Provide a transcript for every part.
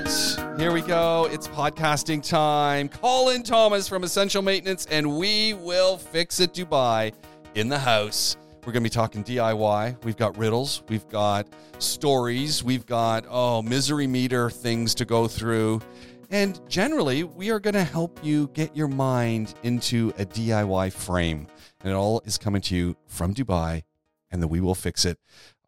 right, here we go. It's podcasting time. Colin Thomas from Essential Maintenance, and we will fix it Dubai in the house. We're going to be talking DIY. We've got riddles, we've got stories, we've got, oh, misery meter things to go through. And generally, we are going to help you get your mind into a DIY frame. And it all is coming to you from Dubai and the We Will Fix It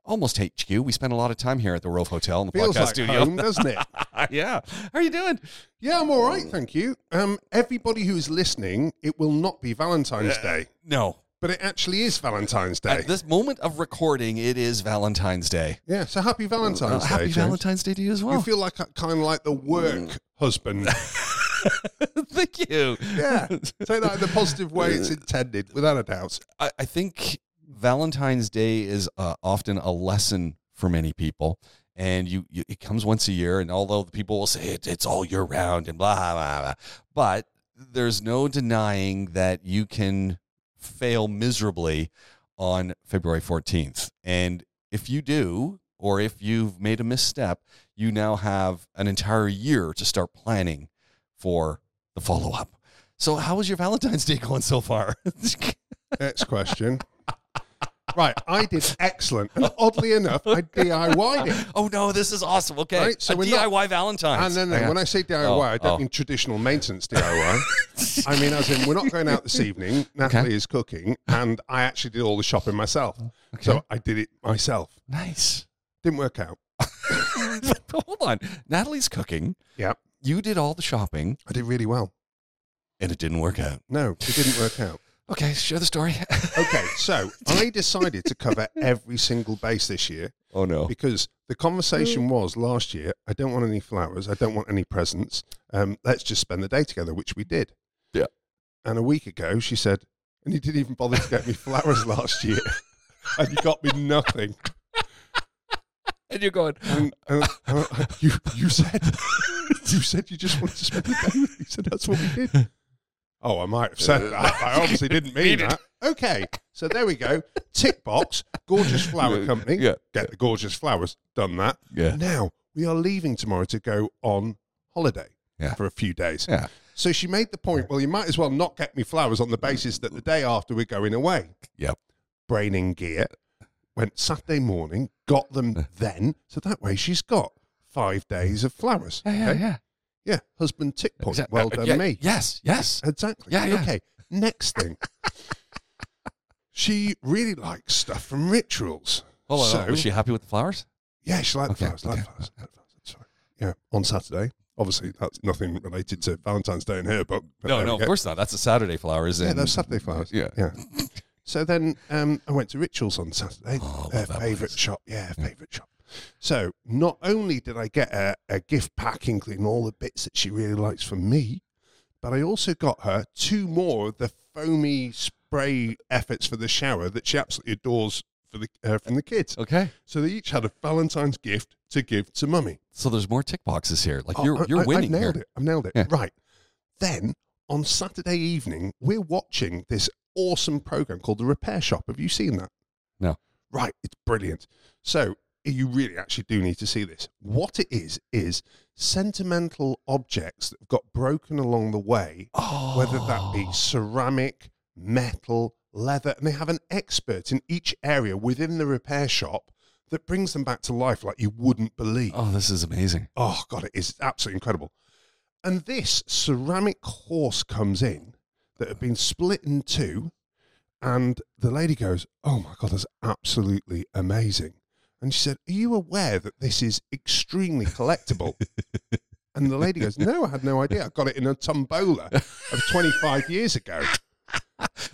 almost HQ. We spend a lot of time here at the Rove Hotel in the Feels podcast like studio. home, doesn't it? yeah. How are you doing? Yeah, I'm all right, thank you. Um, everybody who's listening, it will not be Valentine's Day, No. but it actually is Valentine's Day. At this moment of recording, it is Valentine's Day. yeah, so happy Valentine's Uh, Day. happy James. Valentine's Day to you as well. You feel like kind of like the work husband. Thank you. yeah, say that in the positive way it's intended, without a doubt. I, I think Valentine's Day is uh, often a lesson for many people. And you, you, it comes once a year, and although the people will say it, it's all year round and blah, blah, blah, but there's no denying that you can fail miserably on February 14th. And if you do, or if you've made a misstep, you now have an entire year to start planning for the follow up. So, how is your Valentine's Day going so far? Next question. Right, I did excellent. And oddly enough, I DIY'd it. Oh no, this is awesome. Okay, Right, so a we're DIY not- Valentine's. And then, Okay. when I say DIY, Oh, I don't oh. mean traditional maintenance DIY. I mean, as in, we're not going out this evening. Natalie is cooking, and I actually did all the shopping myself. So I did it myself. nice. Didn't work out. Hold on, Natalie's cooking. Yeah, You did all the shopping, I did really well. and it didn't work out. No, it didn't work out. Okay, share the story. Okay, so I decided to cover every single base this year oh no. because the conversation was last year I don't want any flowers, I don't want any presents. Um, let's just spend the day together, which we did. Yeah. And a week ago, she said, and you didn't even bother to get me flowers last year, and you got me nothing. And you're going. And, and, and I- you, you said, you said you just wanted to spend the day with me, so that's what we did. Oh, I might have said that. I uh, obviously didn't mean Mean that. Okay, so there we go. Tick box, gorgeous flower company. Yeah. Get the gorgeous flowers. Done that. Yeah. Now we are leaving tomorrow to go on holiday Yeah. for a few days. Yeah. So she made the point. Well, you might as well not get me flowers on the basis that the day after we're going away. Yep. Brain in gear. Went Saturday morning. Got them then. So that way she's got five days of flowers. Yeah, yeah, yeah. Yeah, husband tick point. Exact- Well uh, done, yeah, me. Yes, yes. Exactly. Yeah, yeah. Okay. Next thing. she really likes stuff from rituals. On. So- was she happy with the flowers? Yeah, she liked Okay, flowers. liked flowers. liked flowers. Sorry. Yeah, on Saturday. Obviously, that's nothing related to Valentine's Day in her book. but No, no, of course not. That's a Saturday flowers. Yeah, and- those Saturday flowers. Yeah. Yeah. So then um, I went to Rituals on Saturday. Oh, her favourite shop. Yeah, favourite shop. So not only did I get a, a gift pack including all the bits that she really likes from me, but I also got her two more of the foamy spray efforts for the shower that she absolutely adores for the uh, from the kids. Okay. So they each had a Valentine's gift to give to mummy. So there's more tick boxes here. Like Oh, you're I- you're I- winning I've nailed here. it. I've nailed it. Yeah. Right. Then on Saturday evening, we're watching this awesome program called The Repair Shop. Have you seen that? No. Right. It's brilliant. So you really actually do need to see this. What it is, is sentimental objects that have got broken along the way, Oh. whether that be oh. ceramic, metal, leather, and they have an expert in each area within the repair shop that brings them back to life like you wouldn't believe. Oh, this is amazing. Oh god, it is absolutely incredible. And this ceramic horse comes in that had been split in two, and the lady goes, "Oh my god, that's absolutely amazing." And she said, "Are you aware that this is extremely collectible?" and the lady goes, "No, I had no idea. I got it in a tombola of 25 years ago."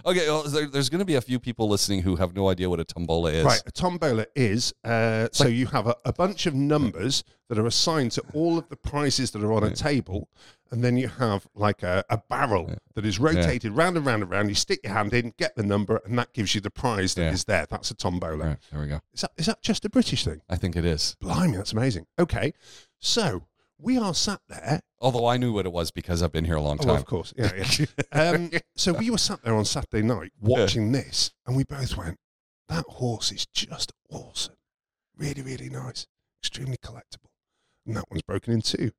Okay, well, there, there's going to be a few people listening who have no idea what a tombola is. Right, a tombola is uh, so you have a, a bunch of numbers that are assigned to all of the prizes that are on a table, and then you have like a, a barrel that is rotated round and round and round. You stick your hand in, get the number, and that gives you the prize that is Yeah. there. That's a tombola. Right, there we go. Is that is that just a British thing? I think it is. Blimey, that's amazing. Okay, so we are sat there. Although I knew what it was because I've been here a long time. Oh, time. of course, yeah, yeah. um, so we were sat there on Saturday night watching this, and we both went, "That horse is just awesome, really, really nice, extremely collectible." And that one's broken in two.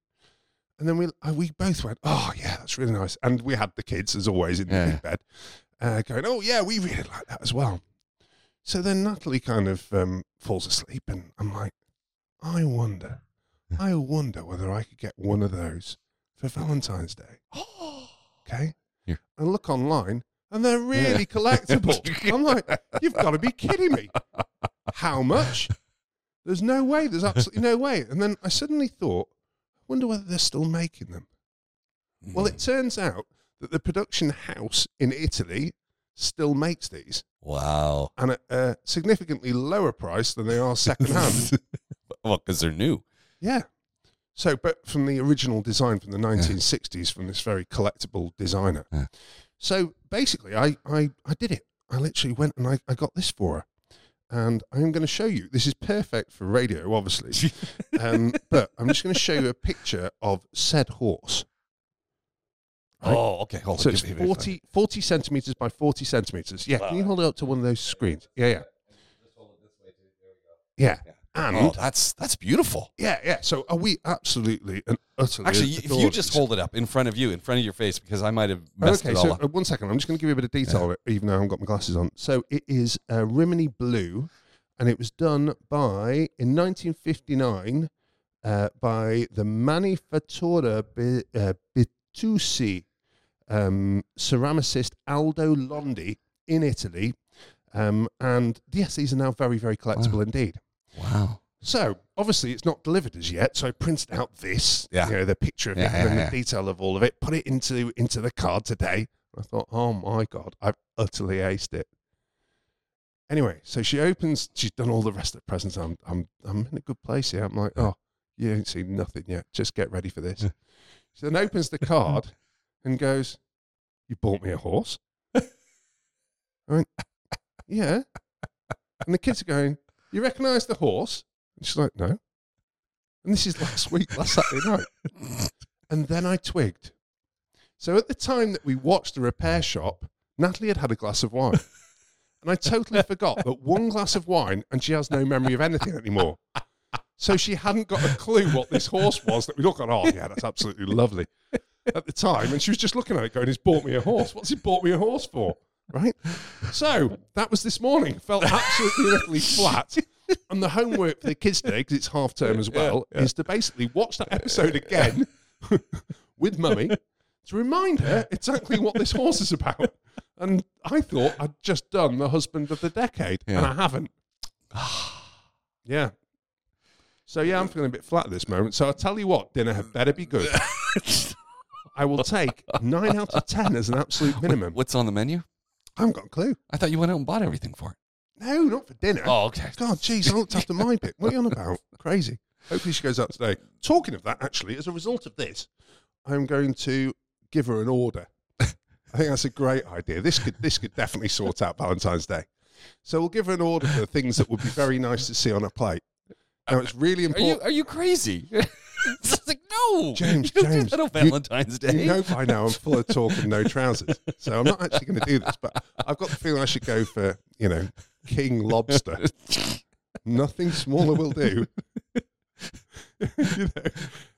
And then we uh, we both went, oh yeah, that's really nice. And we had the kids as always in the Yeah. big bed, uh, going, oh yeah, we really like that as well. So then Natalie kind of um, falls asleep, and I'm like, I wonder, I wonder whether I could get one of those for Valentine's Day. Okay. Here. I look online, and they're really collectible. I'm like, you've got to be kidding me. How much? There's no way. There's absolutely no way. And then I suddenly thought, I wonder whether they're still making them. Well, Mm. it turns out that the production house in Italy still makes these wow. and at a significantly lower price than they are secondhand. well, because they're new. Yeah. So, but from the original design from the 1960s from this very collectible designer. Yeah. So basically, I, I, I did it. I literally went and I, I got this for her. And I'm going to show you. This is perfect for radio, obviously. um, but I'm just going to show you a picture of said horse. Right. Oh, okay. Hold So on. it's Give me a 40, 40 centimeters by 40 centimeters. Yeah, can you hold it up to one of those screens? Yeah, yeah. Yeah. And Oh, that's that's beautiful. yeah, yeah. So are we absolutely and utterly Actually, if you just hold it up in front of you, in front of your face, because I might have messed Okay, it all so up. uh, one second. I'm just going to give you a bit of detail, it, even though I haven't got my glasses on. So it is uh, Rimini Blue, and it was done by in 1959 uh, by the Manifattura Bi- uh, Bitossi um, ceramicist Aldo Londi in Italy. Um, and yes, these are now very, very collectible Wow. indeed. Wow. So obviously it's not delivered as yet. So I printed out this, Yeah. you know, the picture of Yeah, it and then yeah, the detail of all of it, put it into into the card today. I thought, oh my god, I've utterly aced it. Anyway, so she opens. She's done all the rest of the presents. I'm I'm I'm in a good place here. I'm like, oh, you ain't seen nothing yet. Just get ready for this. Yeah. She then opens the card and goes, "You bought me a horse." I went, "Yeah." And the kids are going, "You recognise the horse?" And she's like, "No." And this is last week, last Saturday night. And then I twigged. So at the time that we watched the repair shop, Natalie had had a glass of wine. And I totally forgot that one glass of wine and she has no memory of anything anymore. So she hadn't got a clue what this horse was that we looked at. Oh, yeah, that's absolutely lovely at the time. And she was just looking at it going, he's bought me a horse. What's he bought me a horse for? Right? So that was this morning. Felt absolutely utterly flat. And the homework for the kids today, because it's half term as well, is to basically watch that episode again with mummy to remind her exactly what this horse is about. And I thought I'd just done the husband of the decade, and I haven't. yeah. So yeah, I'm feeling a bit flat at this moment. So I'll tell you what, dinner had better be good. I will take nine out of ten as an absolute minimum. What's on the menu? I haven't got a clue. I thought you went out and bought everything for it. No, not for dinner. Oh, okay. God, jeez, I looked after my bit. What are you on about? Crazy. Hopefully she goes out today. Talking of that, actually, as a result of this, I'm going to give her an order. I think that's a great idea. This could this could definitely sort out Valentine's Day. So we'll give her an order for things that would be very nice to see on a plate. Now it's uh, really Are you important. are you crazy? it's like no, James, you James, do that on you- Valentine's Day. You know by now I'm full of talk and no trousers. So I'm not actually going to do this, but I've got the feeling I should go for, you know, king lobster. Nothing smaller will do. you know,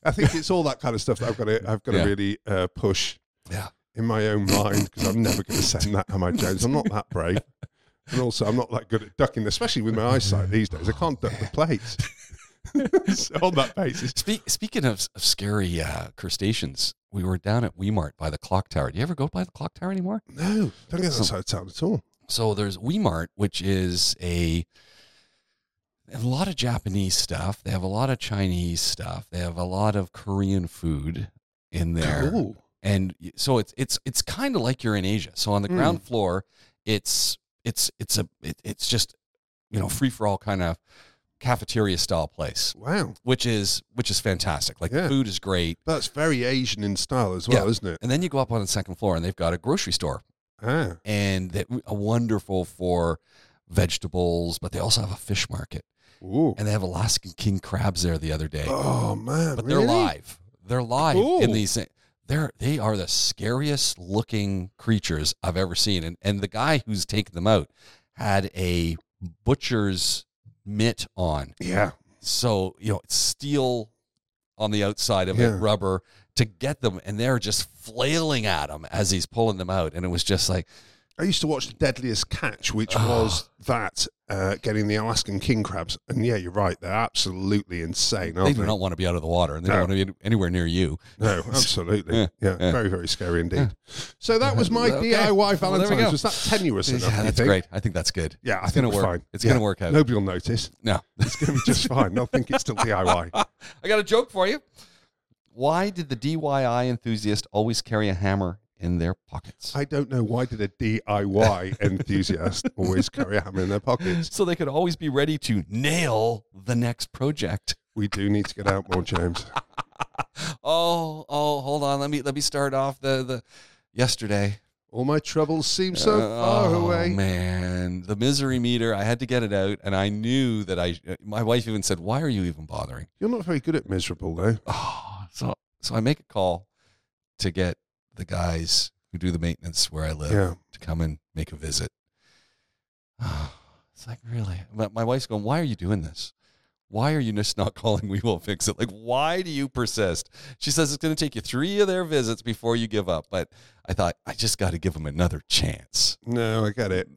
I think it's all that kind of stuff that I've got to, I've got to Yeah. really uh, push Yeah. in my own mind because I'm never going to send that, am I, Jones? I'm not that brave. And also, I'm not that good at ducking, especially with my eyesight these days. I can't duck the plates. so on that basis, Speak, speaking of, of scary uh, crustaceans, we were down at Weimart by the clock tower. Do you ever go by the clock tower anymore? no, don't get outside town at all. So there's Weimart, which is a a lot of Japanese stuff. They have a lot of Chinese stuff. They have a lot of Korean food in there. Cool. and so it's it's it's kind of like you're in Asia. So on the Mm. ground floor, it's it's it's a it, it's just you know free for all kind of cafeteria style place, Wow. which is which is fantastic. Like Yeah. the food is great, That's very Asian in style as well, Yeah. isn't it? and then you go up on the second floor, and they've got a grocery store, Ah, and they, a wonderful for vegetables, but they also have a fish market, ooh. and they have Alaskan king crabs there the other day. Oh man, but really? they're live. They're live Cool. in these. They're they are the scariest looking creatures I've ever seen, and and the guy who's taking them out had a butcher's mitt on, Yeah, so you know steel on the outside of Yeah. it, rubber to get them, and they're just flailing at him as he's pulling them out, and it was just like, I used to watch The Deadliest Catch, which was that uh, getting the Alaskan king crabs. And yeah, you're right. They're absolutely insane, they aren't do they? not want to be out of the water, and they No. don't want to be anywhere near you. No, absolutely. Yeah, Yeah, yeah. very, very scary indeed. So that was my Okay. DIY Well, there we Valentine's. go. was that tenuous enough? Yeah, do you that's think? great. I think that's good. Yeah, I It's think gonna work. fine. It's Yeah. gonna work out. Nobody will notice. No, It's going to be just fine. They'll think it's still DIY. I got a joke for you. Why did the DIY enthusiast always carry a hammer in their pockets? I don't know why did a DIY enthusiast always carry a hammer in their pockets. so they could always be ready to nail the next project. We do need to get out more, James. Oh, oh, hold on. Let me let me start off the the yesterday. All my troubles seem so uh, far oh, away. man, the misery meter. I had to get it out, and I knew that I. Uh, my wife even said, "Why are you even bothering?" You're not very good at miserable, though. Oh, so so I make a call to get the guys who do the maintenance where I live Yeah. to come and make a visit. it's like really. My, my wife's going, "Why are you doing this? Why are you just not calling? We will fix it. Like, why do you persist?" She says it's going to take you three of their visits before you give up. But I thought I just got to give them another chance. No, I got it.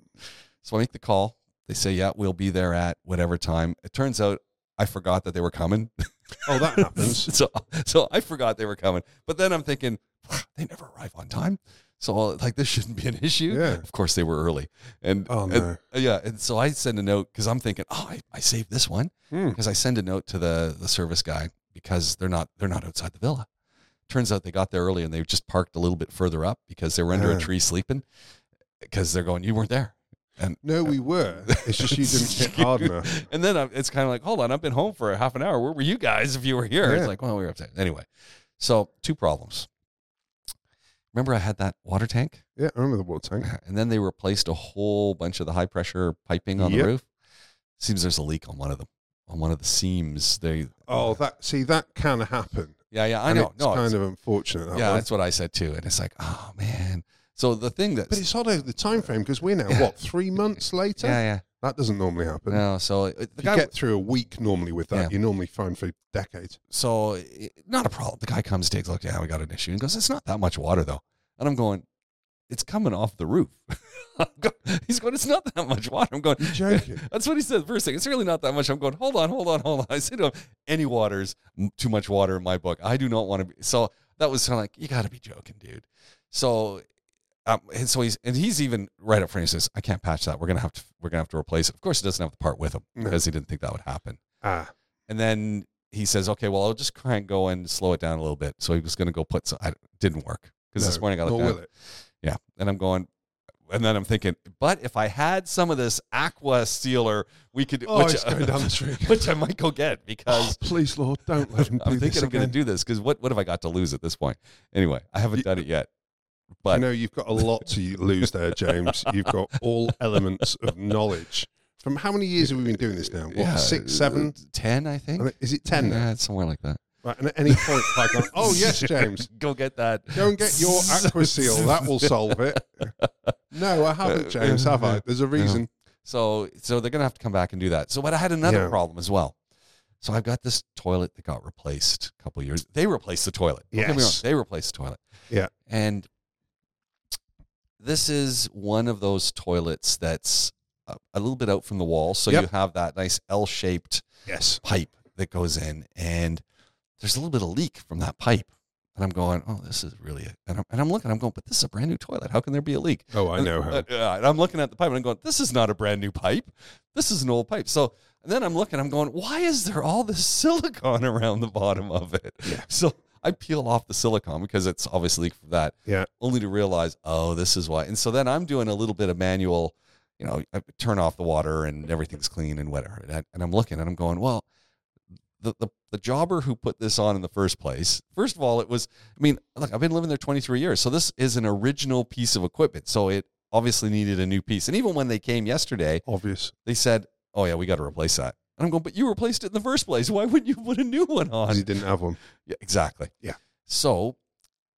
So I make the call. They say, "Yeah, we'll be there at whatever time." It turns out I forgot that they were coming. Oh, that happens. so so I forgot they were coming. But then I'm thinking they never arrive on time. So like this shouldn't be an issue. Yeah. Of course they were early. And Oh, and- yeah, and so I send a note because I'm thinking, oh, I, I saved this one Hmm. because I send a note to the the service guy because they're not they're not outside the villa. Turns out they got there early and they just parked a little bit further up because they were under Ah. a tree sleeping because they're going, you weren't there. And No, we were. It's just you didn't hit hard enough. and then I- it's kind of like, hold on, I've been home for a half an hour. Where were you guys if you were here? Yeah. It's like, well, we were upset. Anyway, so two problems. Remember, I had that water tank, Yeah, I remember the water tank. and then they replaced a whole bunch of the high pressure piping on Yep. the roof. Seems there's a leak on one of them, on one of the seams. They, Oh, that see that can happen. yeah, yeah, I And know. It's No, kind it's- of unfortunate. That yeah, that's what I said too. And it's like, oh man. So the thing that, But it's odd over the time frame because we're now Yeah. what three months later. Yeah, yeah, That doesn't normally happen. no. So it- the If guy, you get through a week normally with that. Yeah. You're normally fine for decades. so it- not a problem. The guy comes, takes a look. Yeah, we got an issue. And goes, it's not that much water though. And I'm going, it's coming off the roof. I'm go- He's going, it's not that much water. I'm going, You're joking. That's what he said first thing. It's really not that much. I'm going, hold on, hold on, hold on. I said to him, any water's m- too much water in my book. I do not want to be. So that was kind of like, you got to be joking, dude. So, um, and so he's and he's even right up front. He says, I can't patch that. We're gonna have to we're gonna have to replace it. Of course, he doesn't have the part with him No. because he didn't think that would happen. ah, And then he says, okay, well, I'll just try and go and slow it down a little bit. So he was gonna go put So I, didn't work because this morning I looked at it. yeah. And I'm going, and then I'm thinking, but if I had some of this aqua sealer, we could, Oh, which, it's going down the street. which I might go get because Oh, please, Lord, don't let him I'm this thinking I'm going to do this because what, what have I got to lose at this point? Anyway, I haven't You- done it yet. I But know you've got a lot to lose there, James. You've got all elements of knowledge. From how many years have we been doing this now? What, yeah, six, seven? ten, I think. Is it ten? Yeah, it's somewhere like that. Right, and at any point, if I go, oh yes, James, go get that. go and get your aqua seal. That will solve it. No, I haven't, James. Have I? There's a reason. So so they're gonna have to come back and do that. So but I had another Yeah. problem as well. So I've got this toilet that got replaced a couple of years. They replaced the toilet. Don't get me wrong, Yes. They replaced the toilet. Yeah. And this is one of those toilets that's a, a little bit out from the wall. So Yep. you have that nice L-shaped Yes. pipe that goes in, and there's a little bit of leak from that pipe. And I'm going, oh, this is really, a, and, I'm, and I'm looking, I'm going, but this is a brand new toilet. How can there be a leak? Oh, I And- know how. uh, uh, and I'm looking at the pipe and I'm going, this is not a brand new pipe. This is an old pipe. So and then I'm looking, I'm going, why is there all this silicone around the bottom of it? Yeah. So I peel off the silicone because it's obviously for that. Yeah. Only to realize, oh, this is why. And so then I'm doing a little bit of manual, you know, I turn off the water and everything's clean and whatever. And, I, and I'm looking and I'm going, well, the, the the jobber who put this on in the first place. First of all, it was. I mean, look, I've been living there 23 years, so this is an original piece of equipment. So it obviously needed a new piece. And even when they came yesterday, Obvious. they said, "Oh yeah, we got to replace that." And I'm going, "But you replaced it in the first place. Why wouldn't you put a new one on?" He didn't have one. Yeah, exactly. Yeah. So,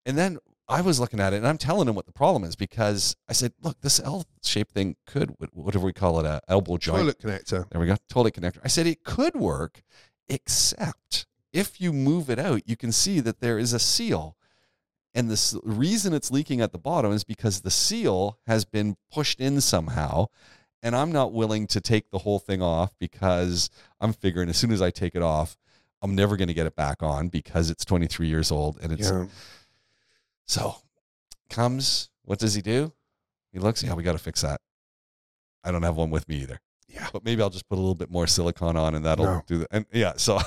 and then I was looking at it and I'm telling him what the problem is because I said, look, this L shaped thing could, whatever we call it, a elbow joint. Toilet connector. There we go. Toilet connector. I said it could work, except if you move it out, you can see that there is a seal. And the reason it's leaking at the bottom is because the seal has been pushed in somehow. And I'm not willing to take the whole thing off because I'm figuring as soon as I take it off, I'm never going to get it back on because it's 23 years old. And it's Yeah. so comes, what does he do? He looks, yeah, we got to fix that. I don't have one with me either. Yeah. But maybe I'll just put a little bit more silicone on and that'll No. do the and yeah, so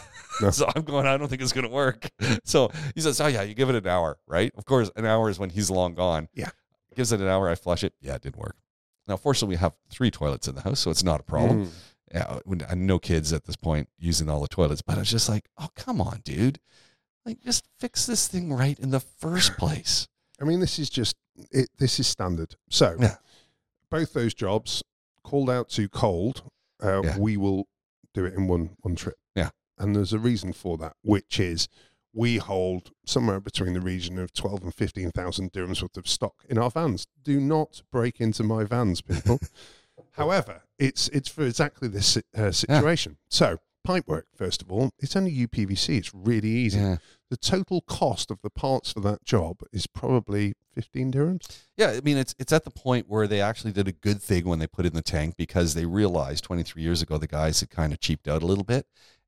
No. so I'm going, I don't think it's gonna work. So he says, Oh yeah, you give it an hour, right? Of course, an hour is when he's long gone. Yeah. Gives it an hour, I flush it. Yeah, it didn't work. Now fortunately we have three toilets in the house, so it's not a problem. Mm. Yeah, and no kids at this point using all the toilets, but I was just like, Oh, come on, dude. Like just fix this thing right in the first place. I mean, this is just it. This is standard. So, Yeah. both those jobs called out to cold. Uh, Yeah. We will do it in one one trip. Yeah. and there's a reason for that, which is we hold somewhere between the region of twelve and fifteen thousand dirhams worth of stock in our vans. Do not break into my vans, people. However, it's it's for exactly this uh, situation. So. Pipework, first of all, it's only UPVC. It's really easy. Yeah. The total cost of the parts for that job is probably 15 dirhams. Yeah, I mean it's it's at the point where they actually did a good thing when they put it in the tank because they realized 23 years ago the guys had kind of cheaped out a little bit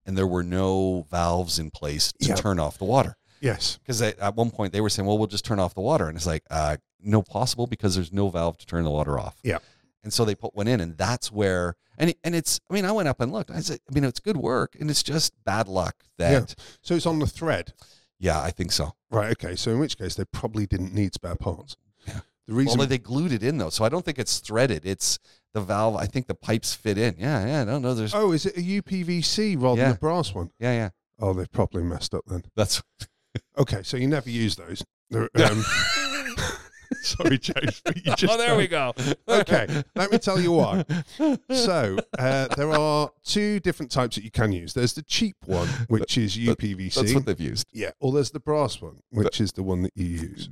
and there were no valves in place to Yeah. turn off the water. Yes. Because at one point they were saying, "Well, we'll just turn off the water," and it's like, uh, no possible because there's no valve to turn the water off. Yeah. And so they put one in, and that's where and and it's. I mean, I went up and looked. I said, I mean, it's good work, and it's just bad luck that. So it's on the thread. Yeah, I think so. Right. Okay. So in which case they probably didn't need spare parts. Yeah. The reason. Well, they glued it in though, so I don't think it's threaded. It's the valve. I think the pipes fit in. Yeah, yeah. I don't know. There's. oh, is it a UPVC rather Yeah. than a brass one? Yeah, yeah. Oh, they've probably messed up then. That's Okay. So you never use those. They're, Um, sorry, James. But you just oh, there we go. Okay, let me tell you why. So uh, there are two different types that you can use. There's the cheap one, which is UPVC. That's what they've used. yeah, or there's the brass one, which is the one that you use.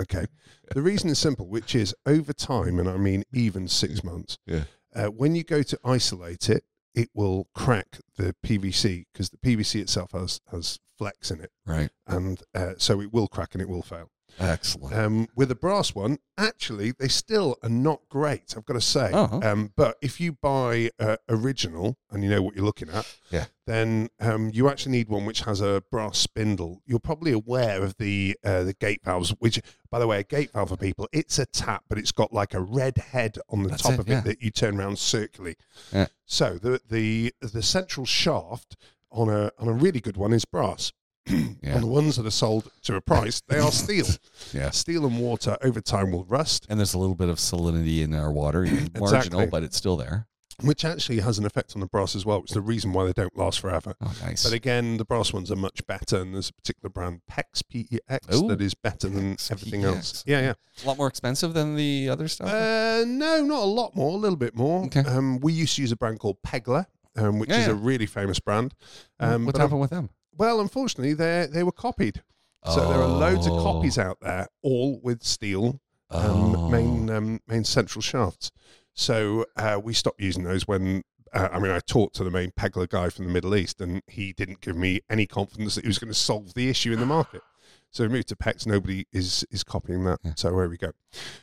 Okay. The reason is simple, which is over time, and I mean even six months, Yeah. uh, when you go to isolate it, it will crack the PVC because the PVC itself has, has flex in it. right. And uh, so it will crack and it will fail. Excellent. Um, with a brass one, actually, they still are not great, I've got to say. Okay. um, but if you buy uh, original and you know what you're looking at, Yeah. then um, you actually need one which has a brass spindle. You're probably aware of the uh, the gate valves, which, by the way, a gate valve for people, it's a tap, but it's got like a red head on the That's top it, of it that you turn around circularly. Yeah. So the the the central shaft on a on a really good one is brass. Yeah. On the ones that are sold to a price, they are steel. Yeah. Steel and water over time will rust, And there's a little bit of salinity in our water, marginal, Exactly. but it's still there. which actually has an effect on the brass as well, which is the reason why they don't last forever. Oh, nice. But again, the brass ones are much better, and there's a particular brand, PEX, P-E-X, Ooh, that is better than PEX, everything PEX. else. Yeah, yeah. a lot more expensive than the other stuff. Uh, no, not a lot more, a little bit more. Okay. Um, we used to use a brand called Pegler, um, which Yeah, is yeah. a really famous brand. Um, what happened with them? Well, unfortunately, they they were copied. So there are loads of Oh. copies out there, all with steel Oh. um, main um, main central shafts. So uh, we stopped using those when. Uh, I mean, I talked to the main Pegler guy from the Middle East, and he didn't give me any confidence that he was going to solve the issue in the market. So we moved to PEX. Nobody is is copying that. Yeah. So there we go.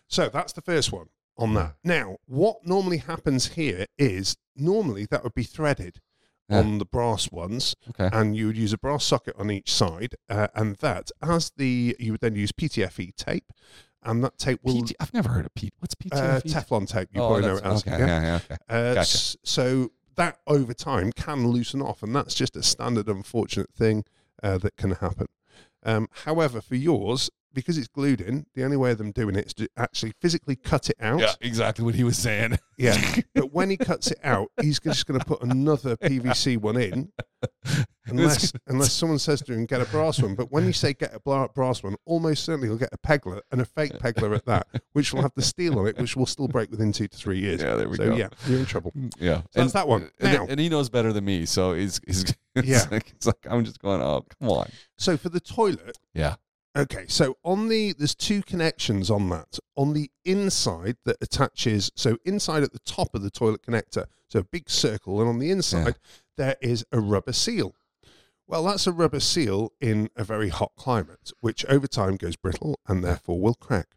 So that's the first one on that. Now, what normally happens here is normally that would be threaded Yeah. on the brass ones, Okay. and you would use a brass socket on each side, uh, and that as the you would then use PTFE tape, and that tape will PT, I've never heard of Pete. What's uh, PTFE? Teflon tape. You oh, probably know it as. okay. yeah? Yeah, yeah, okay. Uh, Gotcha. So that over time can loosen off, and that's just a standard unfortunate thing uh, that can happen. Um, however, for yours, because it's glued in, the only way of them doing it is to actually physically cut it out. Yeah, exactly what he was saying. Yeah. but when he cuts it out, he's just going to put another PVC one in, unless unless someone says to him, get a brass one. But when you say get a brass one, almost certainly he'll get a pegler and a fake pegler at that, which will have the steel on it, which will still break within two to three years. Yeah, there we so go. yeah, you're in trouble. Mm, yeah, So that's that one. And, Now- and he knows better than me, so he's he's it's Yeah. like, it's like I'm just going, oh come on. So for the toilet, Yeah. Okay, so on the there's two connections on that. On the inside that attaches, so inside at the top of the toilet connector, so a big circle, and on the inside there is a rubber seal, Well, that's a rubber seal in a very hot climate, which over time goes brittle and therefore will crack.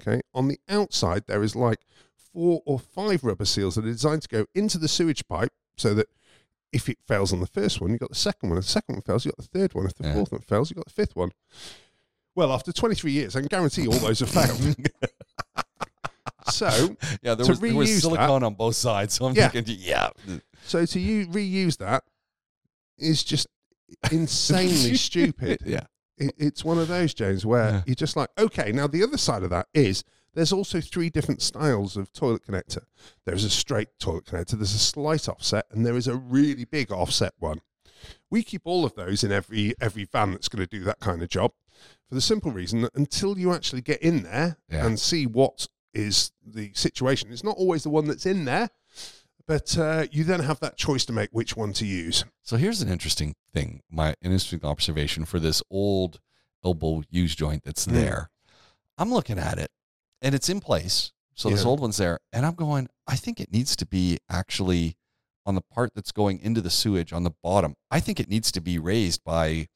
Okay. On the outside, there is like four or five rubber seals that are designed to go into the sewage pipe so that if it fails on the first one, you've got the second one. If the second one fails, you've got the third one. If the Yeah. fourth one fails, you've got the fifth one. Well, after 23 years, I can guarantee all those are failed. so, Yeah, there To was, there was reuse silicone on both sides. So I'm Yeah. thinking, yeah. so to you reuse that is just insanely stupid. Yeah. it, it's one of those James where Yeah. you're just like, okay. Now the other side of that is there's also three different styles of toilet connector. There's a straight toilet connector, there's a slight offset, and there is a really big offset one. We keep all of those in every every van that's going to do that kind of job, for the simple reason that until you actually get in there Yeah. and see what is the situation, it's not always the one that's in there. But uh, you then have that choice to make which one to use. So here's an interesting thing, my an interesting observation for this old elbow use joint that's Mm. there. I'm looking at it and it's in place. So this old one's there. And I'm going, I think it needs to be actually on the part that's going into the sewage on the bottom. I think it needs to be raised by,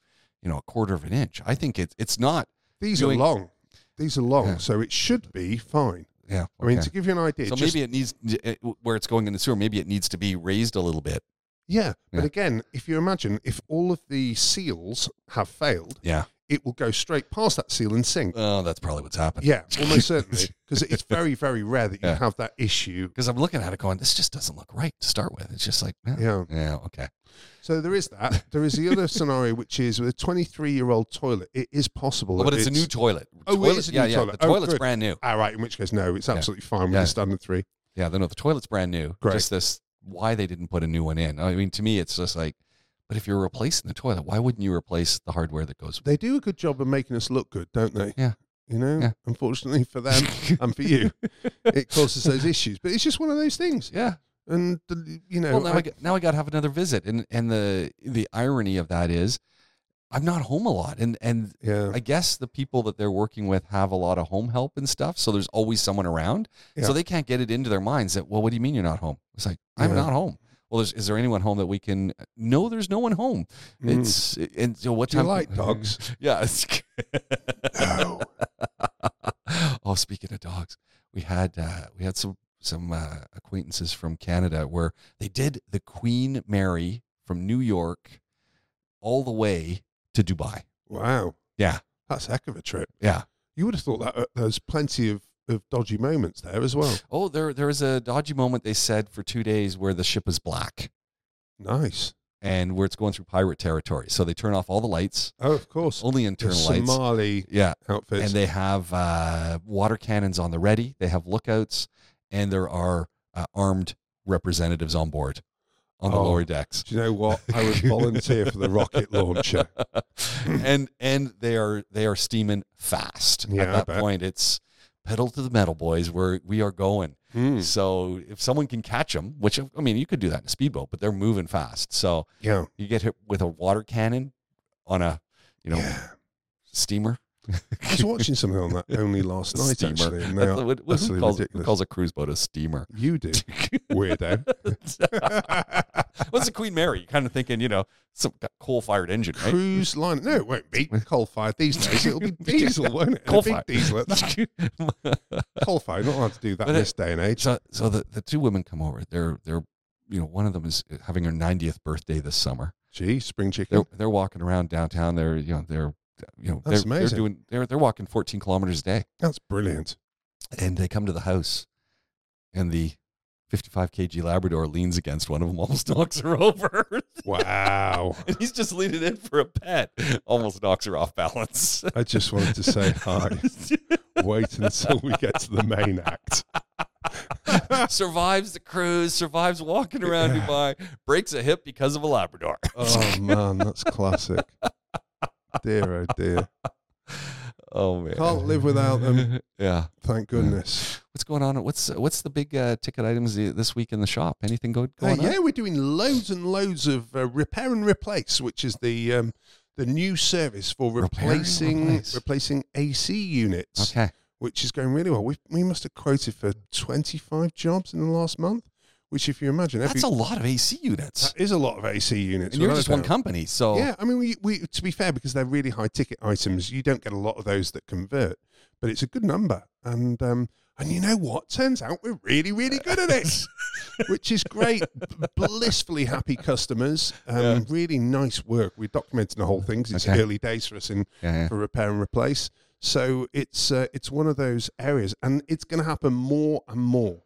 you know, a quarter of an inch. I think it, it's not. These Doing- are long. These are long, Yeah. so it should be fine. Yeah. I mean, to give you an idea, so just- maybe it needs it, where it's going in the sewer. Maybe it needs to be raised a little bit. yeah. But again, if you imagine if all of the seals have failed, Yeah. It will go straight past that seal and sink. Oh, that's probably what's happening. Yeah, almost certainly, because it's very, very rare that you Yeah. have that issue. Because I'm looking at it going, this just doesn't look right to start with. It's just like, Yeah. yeah, okay. So there is that. There is the other scenario, which is with a 23 year old toilet, it is possible. Well, but that it's, a new toilet. Oh, it toilet, is a yeah, new yeah. toilet. The Oh, toilet's brand new. Ah, right. In which case, no, it's Yeah. absolutely fine with Yeah. the standard three. Yeah, no, the toilet's brand new. Great. Just this, why they didn't put a new one in. I mean, to me, it's just like, but if you're replacing the toilet, why wouldn't you replace the hardware that goes? With it? They do a good job of making us look good, don't they? Yeah. You know, Yeah. unfortunately for them and for you, it causes those issues. But it's just one of those things. yeah. And, you know, Well, now I, I- got, now I got to have another visit, and and the the irony of that is, I'm not home a lot, and and yeah. I guess the people that they're working with have a lot of home help and stuff, so there's always someone around. Yeah. So they can't get it into their minds that, well, what do you mean you're not home? It's like I'm Yeah. not home. Well, is, is there anyone home that we can? No, there's no one home. Mm. It's and so what Do you time? like dogs? yeah. No. oh, speaking of dogs, we had uh, we had some some uh, acquaintances from Canada where they did the Queen Mary from New York all the way to Dubai. Wow. Yeah, That's a heck of a trip. yeah. You would have thought that uh, there's plenty of, of dodgy moments there as well. Oh, there there was a dodgy moment they said for two days where the ship is black Nice. and where it's going through pirate territory. So they turn off all the lights, Oh, of course. only The internal lights. Somali Yeah, outfits. and they have uh, water cannons on the ready. They have lookouts, and there are uh, armed representatives on board on the Oh. lower decks. Do you know what? I would volunteer for the rocket launcher. and and they are they are steaming fast. Yeah, At that point, it's pedal to the metal, boys. Where we are going. Hmm. So if someone can catch them, which I mean, you could do that in a speedboat, but they're moving fast. So Yeah. you get hit with a water cannon on a you know yeah. steamer. I was watching something on that only last night, steamer. actually. And they That's are what- who, calls, who calls a cruise boat a steamer? You do, weirdo. What's the Queen Mary? You're kind of thinking, you know, some coal fired engine, right? Cruise line. No, it won't be coal fired these days. It'll be diesel, won't it? Coal-fired. diesel. Coal fired. Not allowed to do that But in it- this day and age. so, so the, the two women come over. They're they're you know one of them is having her 90th birthday this summer. Gee, spring chicken. They're they're walking around downtown. They're you know they're you know That's they're, they're doing they're they're walking 14 kilometers a day, That's brilliant. and they come to the house, and the 55 kg Labrador leans against one of them, almost knocks her over. Wow. and he's just leaning in for a pet, almost knocks her off balance. I just wanted to say hi. Wait until we get to the main act. survives the cruise, survives walking around Yeah. Dubai, breaks a hip because of a Labrador. Oh man, that's classic. Dear oh dear. Oh man, Can't live without them. yeah. Thank goodness. What's going on? What's what's the big uh, ticket items this week in the shop? Anything go, Uh, going on? yeah, we're doing loads and loads of uh, repair and replace, which is the um, the new service for replacing replace. replacing AC units, Okay. which is going really well. We we must have quoted for twenty five jobs in the last month. Which, if you imagine, every, That's a lot of AC units. that is a lot of AC units. And you're just one company. So Yeah, I mean, we, we to be fair, because they're really high ticket items, you don't get a lot of those that convert, but it's a good number. And um, and you know what? Turns out we're really, really good at it, which is great. Blissfully happy customers. Um, Yeah. Really nice work. We're documenting the whole thing 'cause it's Okay. early days for us in yeah, yeah. for repair and replace. So it's uh, it's one of those areas, and it's going to happen more and more.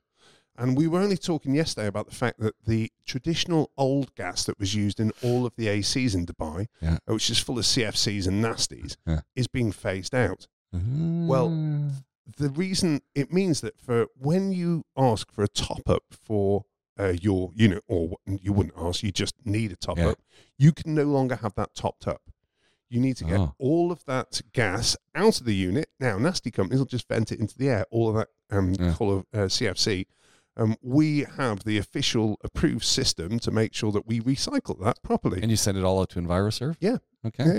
And we were only talking yesterday about the fact that the traditional old gas that was used in all of the ACs in Dubai, Yeah. uh, which is full of CFCs and nasties, Yeah. is being phased out. Well, Mm. The reason it means that for when you ask for a top up for uh, your unit, or you wouldn't ask, you just need a top Yeah. up, you can no longer have that topped up. You need to get Oh. all of that gas out of the unit. Now, nasty companies will just vent it into the air, all of that um, Yeah. full of uh, CFC. Um, we have the official approved system to make sure that we recycle that properly. and you send it all out to EnviroServe? Yeah. Okay. Yeah,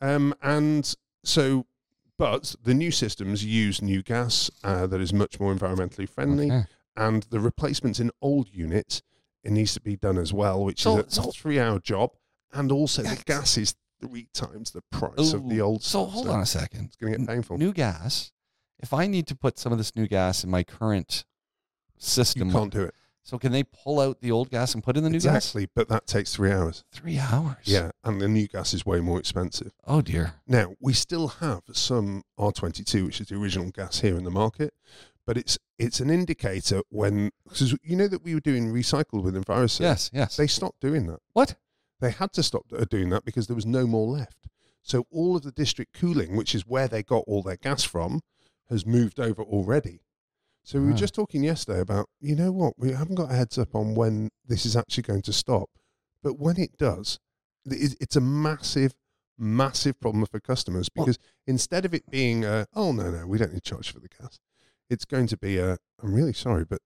yeah. Um, and so, but the new systems use new gas uh, that is much more environmentally friendly, Okay. and the replacements in old units it needs to be done as well, which So- is a so- three-hour job, and also the gas is three times the price of the old. So stuff, hold on a second. it's going to get painful. New gas. If I need to put some of this new gas in my current you system, can't do it so can they pull out the old gas and put in the new gas? exactly, but that takes three hours. Three hours. Yeah, and the new gas is way more expensive. Oh dear. Now, we still have some R22, which is the original gas here in the market, but it's it's an indicator when, because you know that we were doing recycled with EnviroServe. Yes. Yes. They stopped doing that. what? They had to stop uh, doing that because there was no more left. So all of the district cooling, which is where they got all their gas from, has moved over already. So we were just talking yesterday about, you know what, we haven't got a heads up on when this is actually going to stop. But when it does, it's a massive, massive problem for customers Well- because instead of it being, a, oh, no, no, we don't need to charge for the gas, it's going to be a, I'm really sorry, but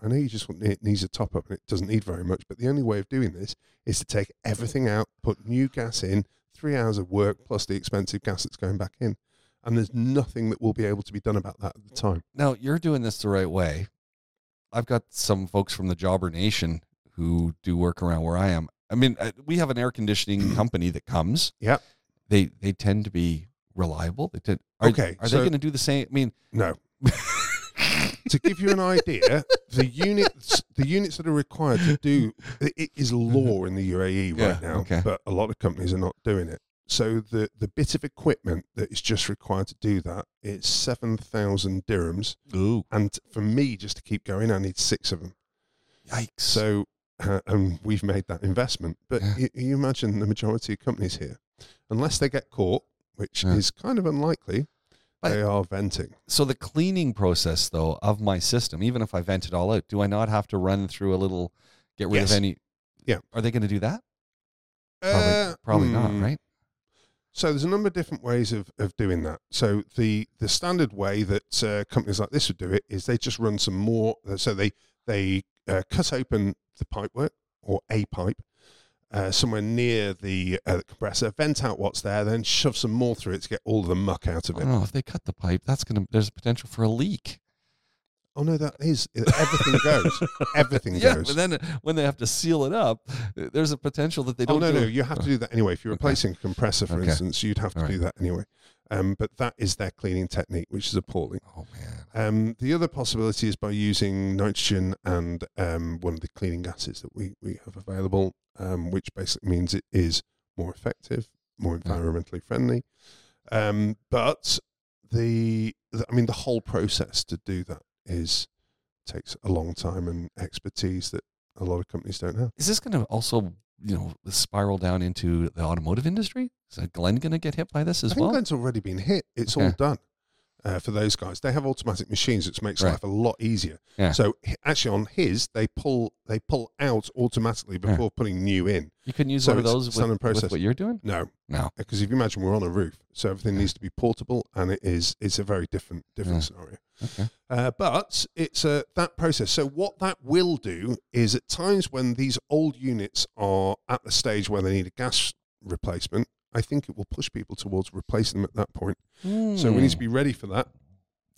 I know you just want, it needs a top up and it doesn't need very much. But the only way of doing this is to take everything out, put new gas in, three hours of work plus the expensive gas that's going back in. And there's nothing that will be able to be done about that at the time. Now you're doing this the right way. I've got some folks from the Jobber Nation who do work around where I am. I mean, uh, we have an air conditioning company that comes. Yep. They they tend to be reliable. They tend, are, Okay, Are so- they going to do the same? I mean, No. to give you an idea, the units the units that are required to do it is law in the UAE Yeah, right now, okay. but a lot of companies are not doing it. So the the bit of equipment that is just required to do that is seven thousand dirhams, ooh, and for me just to keep going, I need six of them. yikes. So uh, and we've made that investment. But Yeah. you, you imagine the majority of companies here, unless they get caught, which Yeah. is kind of unlikely, But- they are venting. So the cleaning process, though, of my system, even if I vent it all out, do I not have to run through a little, get rid Yes. of any? Yeah. Are they going to do that? Probably, Uh, probably not, hmm. right? So there's a number of different ways of, of doing that. So the the standard way that uh, companies like this would do it is they just run some more. So they they uh, cut open the pipework or a pipe uh, somewhere near the, uh, the compressor, vent out what's there, then shove some more through it to get all the muck out of Oh, it. no, if they cut the pipe, that's to. There's a potential for a leak. Oh no, that is everything goes. Everything yeah, goes. but then when they have to seal it up, there's a potential that they Oh don't. Oh no, do no, it. you have to do that anyway. If you're Okay. replacing a compressor, for Okay. instance, you'd have to All do that anyway. Um, but that is their cleaning technique, which is appalling. Oh man. Um, the other possibility is by using nitrogen and um, one of the cleaning gases that we, we have available, um, which basically means it is more effective, more environmentally friendly. Um, but the, I mean, the whole process to do that is takes a long time and expertise that a lot of companies don't have. Is this going to also, you know, spiral down into the automotive industry? Is Glenn going to get hit by this as I think well? Glenn's already been hit. It's all done uh, for those guys. They have automatic machines, which makes Right. life a lot easier. Yeah. So actually, on his, they pull they pull out automatically Yeah. before putting new in. You couldn't use So one of those with, with what you're doing? No, No. because if you imagine we're on a roof, so everything Yeah. needs to be portable, and it is it's a very different different Yeah. scenario. Okay. Uh, but it's a that process. So what that will do is at times when these old units are at the stage where they need a gas replacement, I think it will push people towards replacing them at that point. So we need to be ready for that.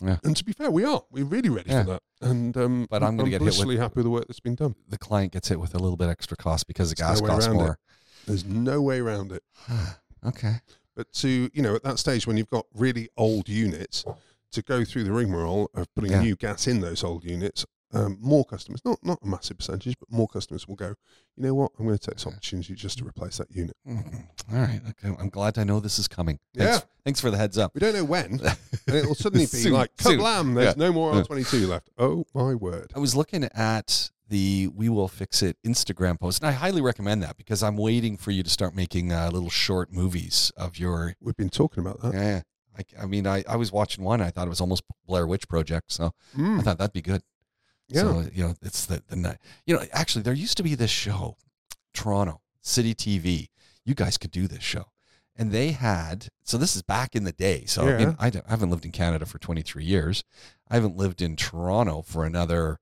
Yeah. And to be fair, we are. We're really ready Yeah. for that. And um, But I'm gonna get hit with- happy with the work that's been done. The client gets hit with a little bit extra cost because the gas no costs around it. more. There's no way around it. okay. But to you know, at that stage when you've got really old units, to go through the rigmarole of putting Yeah. new gas in those old units, um, more customers, not not a massive percentage, but more customers will go. You know what? I'm going to take this opportunity just to replace that unit. Mhm. All right. Okay. I'm glad I know this is coming. Thanks, Yeah. Thanks for the heads up. We don't know when, and it'll suddenly be Soon, like kablam! There's Yeah. no more Yeah. R22 left. Oh my word! I was looking at the We Will Fix It Instagram post, and I highly recommend that because I'm waiting for you to start making uh, little short movies of your. We've been talking about that. Yeah. I, I mean, I, I was watching one. I thought it was almost Blair Witch Project. So I Mm, thought that'd be good. Yeah, So, you know, it's the, the night. You know, actually, there used to be this show, Toronto City TV. You guys could do this show. And they had, so this is back in the day. So I, Yeah. I, I haven't lived in Canada for 23 years. I haven't lived in Toronto for another,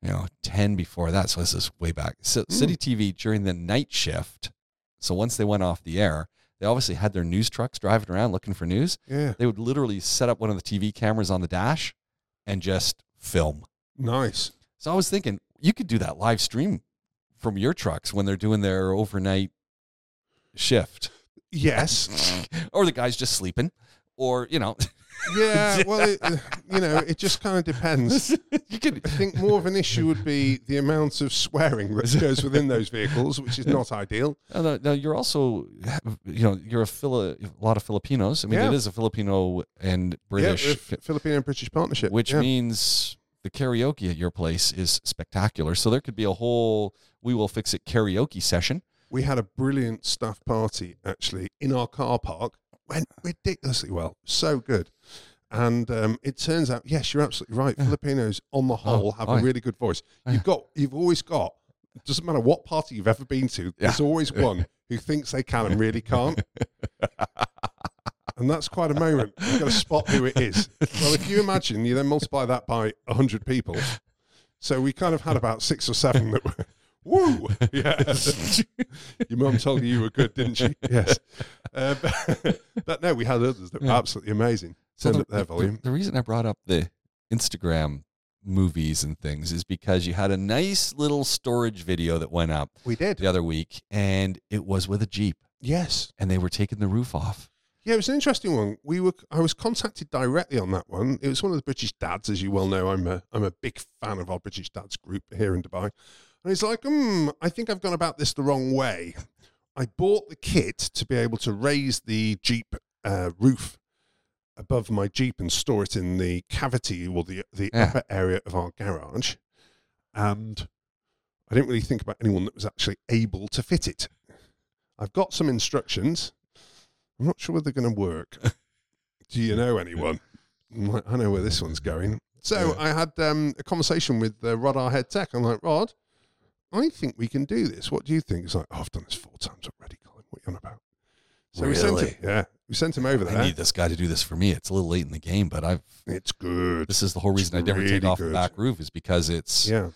you know, 10 before that. So this is way back. So Mm. City TV during the night shift. So once they went off the air, they obviously had their news trucks driving around looking for news. yeah, They would literally set up one of the TV cameras on the dash and just film. Nice. So I was thinking you could do that live stream from your trucks when they're doing their overnight shift, Yes, or the guy's just sleeping, or you know, yeah. Well, it, uh, you know, it just kind of depends. you could. I think more of an issue would be the amount of swearing that goes within those vehicles, which is not ideal. No, no, no, you're also, you know, you're a, Fili- a lot of Filipinos. I mean, Yeah. it is a Filipino and British, yeah, Filipino and British partnership, which yeah. means the karaoke at your place is spectacular. So there could be a whole "We Will Fix It" karaoke session. we had a brilliant staff party actually in our car park. Went ridiculously well, so good. And um, it turns out, yes, you're absolutely right. Yeah. Filipinos, on the whole, have oh, a really good voice. Oh, You've got, you've always got. Doesn't matter what party you've ever been to. There's always one who thinks they can and really can't. And that's quite a moment. You've got to spot who it is. Well, if you imagine, you then multiply that by 100 people. So we kind of had about six or seven that were, woo! Yeah. Your mum told you you were good, didn't she? Yes. Uh, but, but no, we had others that were Yeah. absolutely amazing. So the, up their the- the reason I brought up the Instagram movies and things is because you had a nice little storage video that went up We did. the other week, and it was with a Jeep, Yes. and they were taking the roof off. Yeah, it was an interesting one. We were I was contacted directly on that one. It was one of the British dads, as you well know. I'm a I'm a big fan of our British dads group here in Dubai. And he's like, hmm, I think I've gone about this the wrong way. I bought the kit to be able to raise the Jeep uh, roof above my Jeep and store it in the cavity or the the Yeah. upper area of our garage. And I didn't really think about anyone that was actually able to fit it. I've got some instructions. I'm not sure whether they're going to work. Do you know anyone? Like, I know where this one's going. So Yeah. I had um, a conversation with uh, Rod, our head tech. I'm like, Rod, I think we can do this. What do you think? He's like, oh, I've done this four times already, Colin. What are you on about? So we sent him. Yeah, we sent him over I need this guy to do this for me. It's a little late in the game, but I've. It's good. This is the whole reason I never take really off the back roof is because it's Yeah,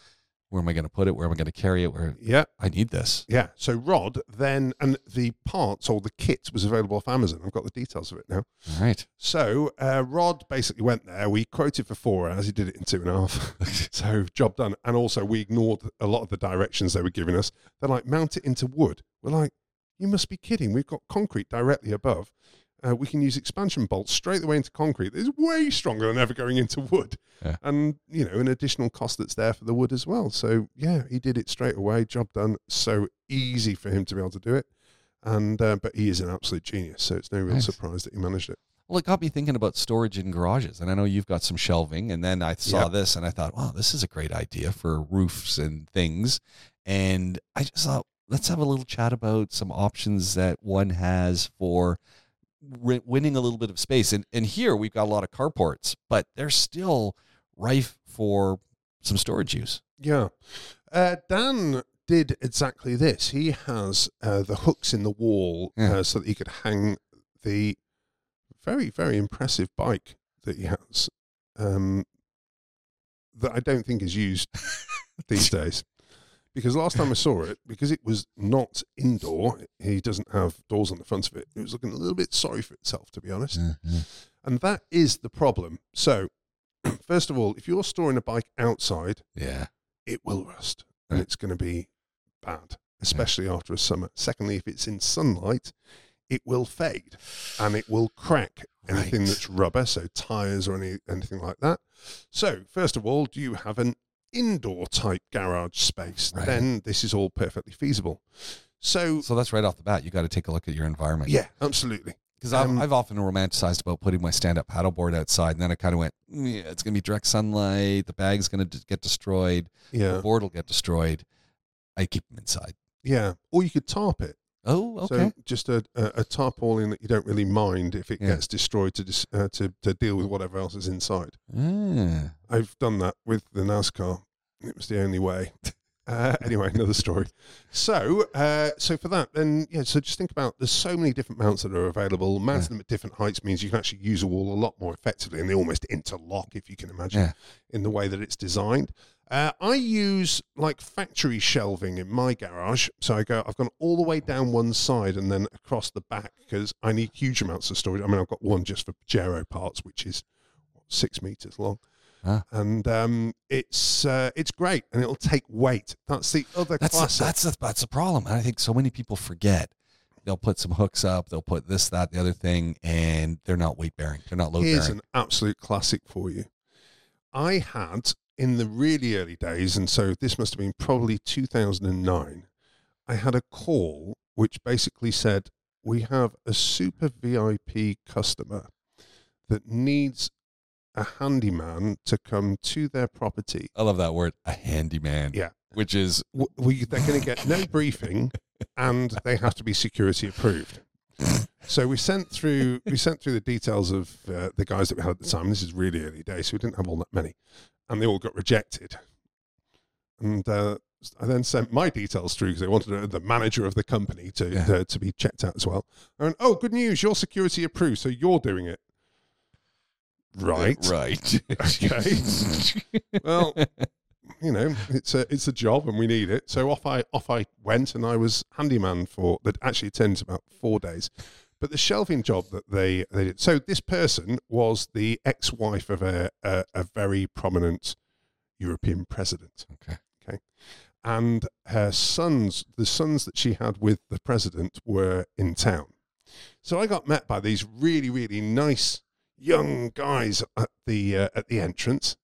where am I going to put it? Where am I going to carry it? Where yeah, I need this. yeah. So Rod then, and the parts or the kit was available off Amazon. I've got the details of it now. All right. So uh, Rod basically went there. We quoted for four hours. He did it in two and a half. so job done. And also we ignored a lot of the directions they were giving us. They're like, mount it into wood. We're like, you must be kidding. We've got concrete directly above. Uh, we can use expansion bolts straight away into concrete. It's way stronger than ever going into wood. Yeah. And, you know, an additional cost that's there for the wood as well. So, yeah, he did it straight away. Job done. So easy for him to be able to do it. And, uh, but he is an absolute genius. So it's no real Nice. surprise that he managed it. Well, it got me thinking about storage in garages, and I know you've got some shelving. And then I saw Yeah. this, and I thought, wow, this is a great idea for roofs and things. And I just thought, let's have a little chat about some options that one has for winning a little bit of space. And and here we've got a lot of carports, but they're still rife for some storage use. Yeah. Uh, Dan did exactly this. He has uh, the hooks in the wall Yeah. uh, so that he could hang the very, very impressive bike that he has um, that I don't think is used these days. Because last time I saw it, because it was not indoor, he doesn't have doors on the front of it. It was looking a little bit sorry for itself, to be honest. And that is the problem. So First of all, if you're storing a bike outside, Yeah. it will rust and it's going to be bad, especially after a summer. Secondly, if it's in sunlight, it will fade and it will crack anything Right. that's rubber, so tires or any anything like that. So, first of all, do you have an indoor type garage space? Right. Then this is all perfectly feasible. So, So that's right off the bat. You got to take a look at your environment. yeah, absolutely. Because I've, Um, I've often romanticized about putting my stand up paddleboard outside, and then I kind of went, "Mm, yeah, it's going to be direct sunlight. The bag's going to get destroyed. Yeah, The board will get destroyed. I keep them inside. yeah. Or you could tarp it. Oh, okay. So just a, a, a tarpaulin that you don't really mind if it Yeah. gets destroyed to, dis, uh, to to deal with whatever else is inside. Ah. I've done that with the NASCAR. It was the only way. Uh, anyway, another story. So, uh, so for that, then yeah. So just think about there's so many different mounts that are available. Mounting Yeah. them at different heights means you can actually use a wall a lot more effectively, and they almost interlock if you can imagine Yeah. in the way that it's designed. Uh, I use like factory shelving in my garage. So I go, I've gone all the way down one side and then across the back because I need huge amounts of storage. I mean, I've got one just for Pajero parts, which is what, six meters long. Ah. And um, it's uh, it's great, and it'll take weight. That's the other That's classic. that's a, that's a problem. And I think so many people forget. They'll put some hooks up. They'll put this, that, the other thing, and they're not weight bearing. They're not load Here's bearing. an absolute classic for you. I had in the really early days, and so this must have been probably 2009. I had a call which basically said, "We have a super VIP customer that needs a handyman to come to their property. I love that word, a handyman. Yeah. Which is W- We, they're going to get no briefing, and they have to be security approved." So we sent through we sent through the details of uh, the guys that we had at the time. This is really early days, so we didn't have all that many, and they all got rejected. And uh, I then sent my details through because they wanted uh, the manager of the company to Yeah. to, to be checked out as well. And oh, good news, you're security approved, so you're doing it. Right. Right. Okay. Well, you know, it's a it's a job and we need it. So off I off I went and I was handyman for that actually it into about four days. But the shelving job that they they did. So this person was the ex-wife of a a, a very prominent European president. Okay. Okay. And her sons, the sons that she had with the president were in town. So I got met by these really, really nice young guys at the uh, at the entrance.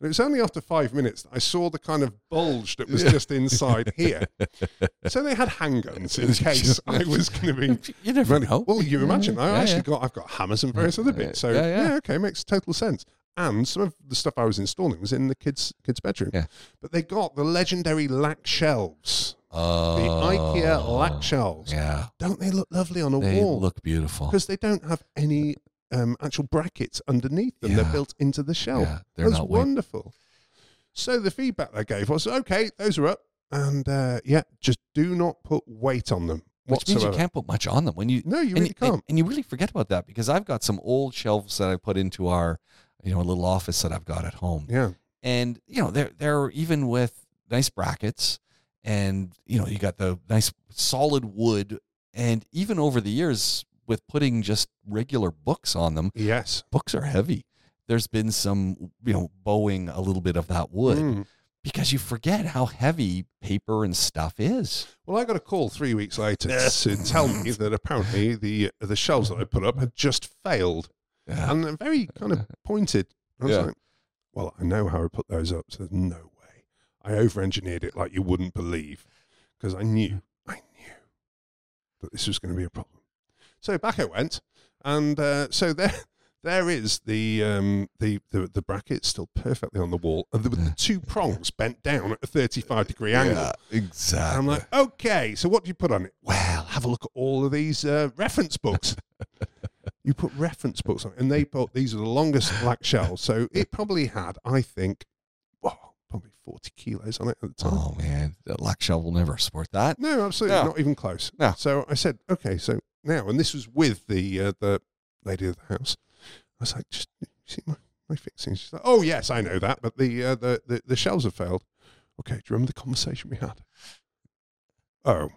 And it was only after five minutes that I saw the kind of bulge that was just inside here. So they had handguns in case I was going to be you never running. know. Well, you imagine I Yeah, actually yeah. got I've got hammers and various other bits. So Yeah, yeah. yeah, okay, makes total sense. And some of the stuff I was installing was in the kids kids bedroom. Yeah. But they got the legendary Lack shelves, Oh, the IKEA Lack oh, shelves. Yeah. Don't they look lovely on a They wall? look beautiful. because they don't have any um, actual brackets underneath them. They're built into the shelf. Yeah, they're That's wonderful. So the feedback they gave was, okay, those are up, and uh, yeah, just do not put weight on them Which means you can't put much on them when you no, you and, really and- can't. and you really forget about that because I've got some old shelves that I put into our, you know, little office that I've got at home, yeah, and you know they're they're even with nice brackets, and you know you got the nice solid wood, and even over the years with putting just regular books on them, yes. books are heavy. There's been some, you know, bowing a little bit of that wood Mm. because you forget how heavy paper and stuff is. Well, I got a call three weeks later to tell me that apparently the the shelves that I put up had just failed, Yeah. and they're very kind of pointed. I was Yeah. like, well, I know how I put those up, so there's no way. I over-engineered it like you wouldn't believe because I knew, I knew that this was going to be a problem. So back I went, and uh, so there, there is the, um, the the the bracket still perfectly on the wall, and with the two prongs bent down at a thirty-five degree angle. Yeah, exactly. And I'm like, okay, so what do you put on it? Well, have a look at all of these uh, reference books. you put reference books on it, and they put these are the longest black shells. So it probably had, I think, probably 40 kilos on it at the time. oh man, that Lack shell will never support that. No, absolutely No. not even close. No. So I said, okay, so now, and this was with the uh, the lady of the house. I was like, just see my my fixings. She's like, oh yes, I know that, but the uh, the, the the shelves have failed. Okay, do you remember the conversation we had? Oh,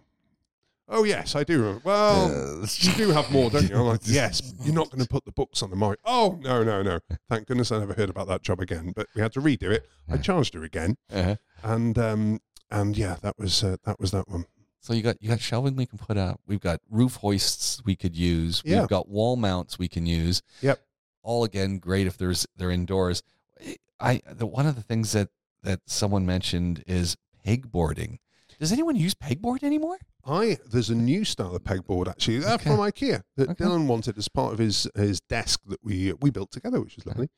Oh yes, I do remember. Well, you do have more, don't you? I'm like, yes. You're not going to put the books on the mic. Oh no, no, no. Thank goodness I never heard about that job again. But we had to redo it. I charged her again, uh-huh. and um, and yeah, that was uh, that was that one. So you got you got shelving we can put up. We've got roof hoists we could use. Yeah. We've got wall mounts we can use. Yep. All again great if there's they're indoors. I the one of the things that that someone mentioned is pegboarding. Does anyone use pegboard anymore? I there's a new style of pegboard actually uh, Okay. from IKEA that Okay. Dylan wanted as part of his his desk that we we built together, which was lovely.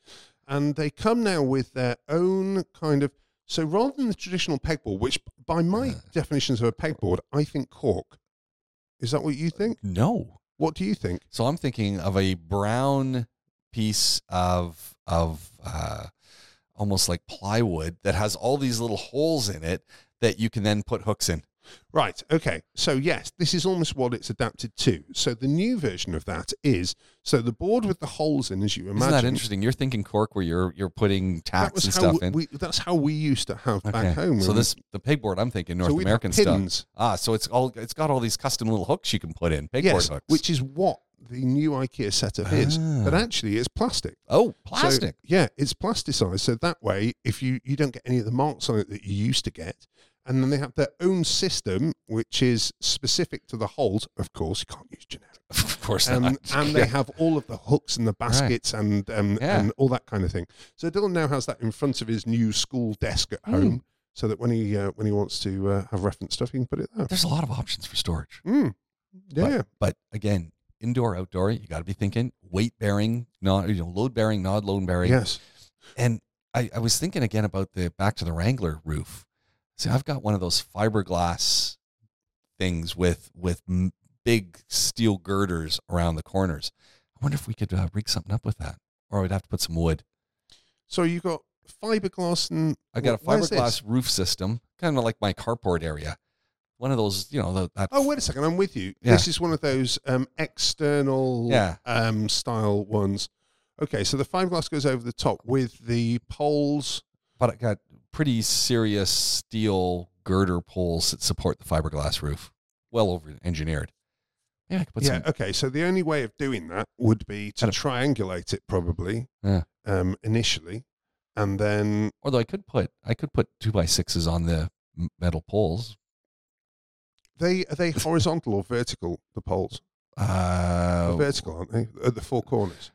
And they come now with their own kind of so rather than the traditional pegboard, which by my Uh. definitions of a pegboard, I think cork. Is that what you think? No. What do you think? So I'm thinking of a brown piece of of uh, almost like plywood that has all these little holes in it that you can then put hooks in. Right. Okay. So yes, this is almost what it's adapted to. So the new version of that is so the board with the holes in, as you imagine. Isn't that interesting? You're thinking cork where you're you're putting tacks and stuff we, in. we- that's how we used to have back home. So this the pegboard I'm thinking North so American stuff. Ah, so it's all it's got all these custom little hooks you can put in pegboard yes, hooks. which is what the new IKEA setup is. Ah. But actually, it's plastic. oh So, plastic. yeah, it's plasticized. So that way, if you you don't get any of the marks on it that you used to get, and then they have their own system which is specific to the holes. Of course, you can't use generic. of course Um, not. and they have all of the hooks and the baskets and um, Yeah. and all that kind of thing. So Dylan now has that in front of his new school desk at Mm. home, so that when he uh, when he wants to uh, have reference stuff, he can put it there. There's a lot of options for storage. Mm. But- Yeah, But again, indoor, outdoor, you got to be thinking weight bearing, not you know, load bearing, not load bearing. yes, And I, I was thinking again about the back to the Wrangler roof. See, I've got one of those fiberglass things with with m- big steel girders around the corners. I wonder if we could uh, rig something up with that, or I'd have to put some wood. So you got fiberglass and I got a fiberglass roof system, kind of like my carport area. One of those, you know, the, that. Oh, wait a second. I'm with you. Yeah. This is one of those um, external Yeah. um, style ones. Okay, so the fiberglass goes over the top with the poles. but I got pretty serious steel girder poles that support the fiberglass roof. Well over engineered. Maybe I could put yeah. some. Okay. So the only way of doing that would be to triangulate it, probably. Yeah. Um, initially, and then Although I could put I could put two by sixes on the metal poles. they are they horizontal or vertical? The poles Uh, vertical, aren't they? At the four corners.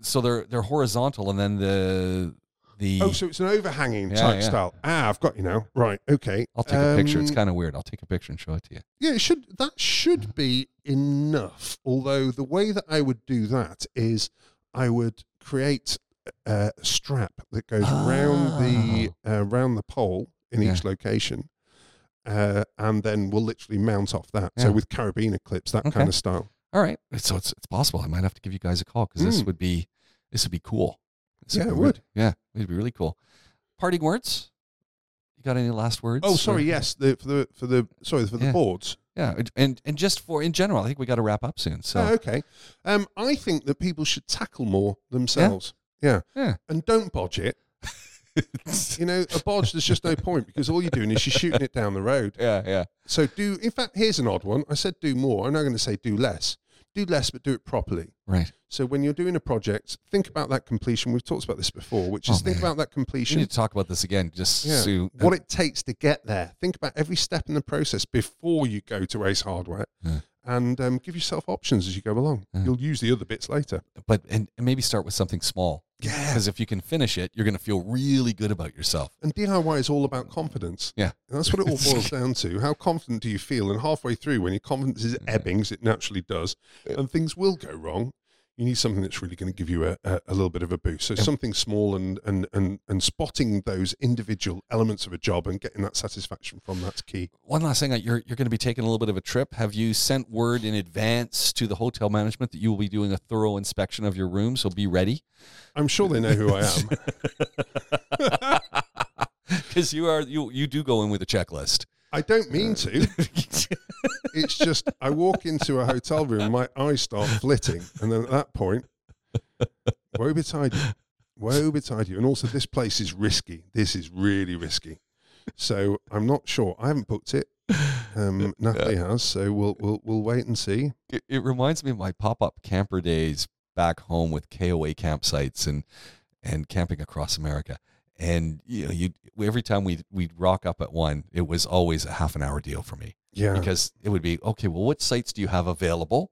so they're they're horizontal, and then the the Oh, so it's an overhanging Yeah, type yeah. style. Ah, I've got you now. Right. Okay. I'll take a picture. It's Um, kind of weird. I'll take a picture and show it to you. Yeah, it should that should be enough. Although the way that I would do that is I would create a strap that goes round the uh, round the pole in Oh. Yeah. each location, uh, and then we'll literally mount off that. So with carabiner clips, that Okay. kind of style. All right, so it's it's possible. I might have to give you guys a call because this Mm. would be this would be cool. Yeah, it would. Yeah, it'd be really cool. Parting words. You got any last words? Oh, sorry. or- Yes, the, for the for the sorry for the Yeah. boards. Yeah, and- and just for in general, I think we got to wrap up soon. So Oh, okay. Um, I think that people should tackle more themselves. Yeah. Yeah. And don't bodge it. You know, a bodge, there's just no point because all you're doing is you're shooting it down the road. yeah, yeah. So do, in fact, here's an odd one. I said do more. I'm now going to say do less. Do less, but do it properly. Right. So when you're doing a project, think about that completion. We've talked about this before, which is Oh, think man. about that completion. We need to talk about this again. Just Yeah. so what it takes to get there. Think about every step in the process before you go to Ace Hardware, Yeah. and um, give yourself options as you go along. Yeah. You'll use the other bits later. but and, and maybe start with something small. Yeah. Because if you can finish it, you're going to feel really good about yourself. And DIY is all about confidence. Yeah. And that's what it all boils down to. How confident do you feel? And halfway through, when your confidence is ebbing, as it naturally does, and things will go wrong, you need something that's really going to give you a, a, a little bit of a boost. So something small and, and, and, and spotting those individual elements of a job and getting that satisfaction from that's key. One last thing, uh, you're you're going to be taking a little bit of a trip. Have you sent word in advance to the hotel management that you will be doing a thorough inspection of your room? So be ready, I'm sure they know who I am. because you are you you do go in with a checklist. I don't mean to. It's just I walk into a hotel room, my eyes start flitting, and then at that point, woe betide you, woe betide you. And also, this place is risky. This is really risky. So I'm not sure. I haven't booked it. Um, Natalie has, so we'll we'll we'll wait and see. It, it reminds me of my pop-up camper days back home with KOA campsites and and camping across America. And you know, you every time we we'd rock up at one, it was always a half an hour deal for me Yeah, because it would be okay. Well, what sites do you have available?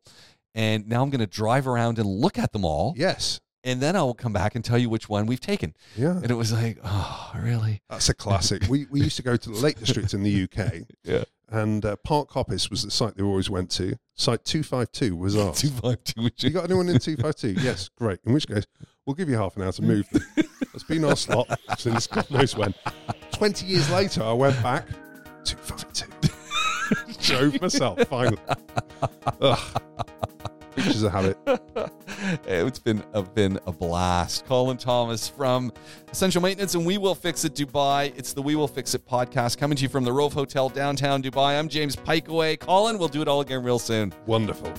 And now I'm going to drive around and look at them all, yes, and then I will come back and tell you which one we've taken. yeah. And it was like, oh, really? That's a classic. we we used to go to the Lake District in the UK. Yeah. And uh, Park Hoppus was the site they always went to. Site two five two was ours. Two five two. You got anyone in two five two? Yes, great. In which case, we'll give you half an hour to move That's been our slot since God knows when. Twenty years later, I went back two five two. Drove myself finally. Ugh. Creatures of habit. it's been a, been a blast. Colin Thomas from Essential Maintenance and We Will Fix It Dubai. It's the We Will Fix It podcast coming to you from the Rove Hotel downtown Dubai. I'm James Pikeaway. Colin, we'll do it all again real soon. Wonderful.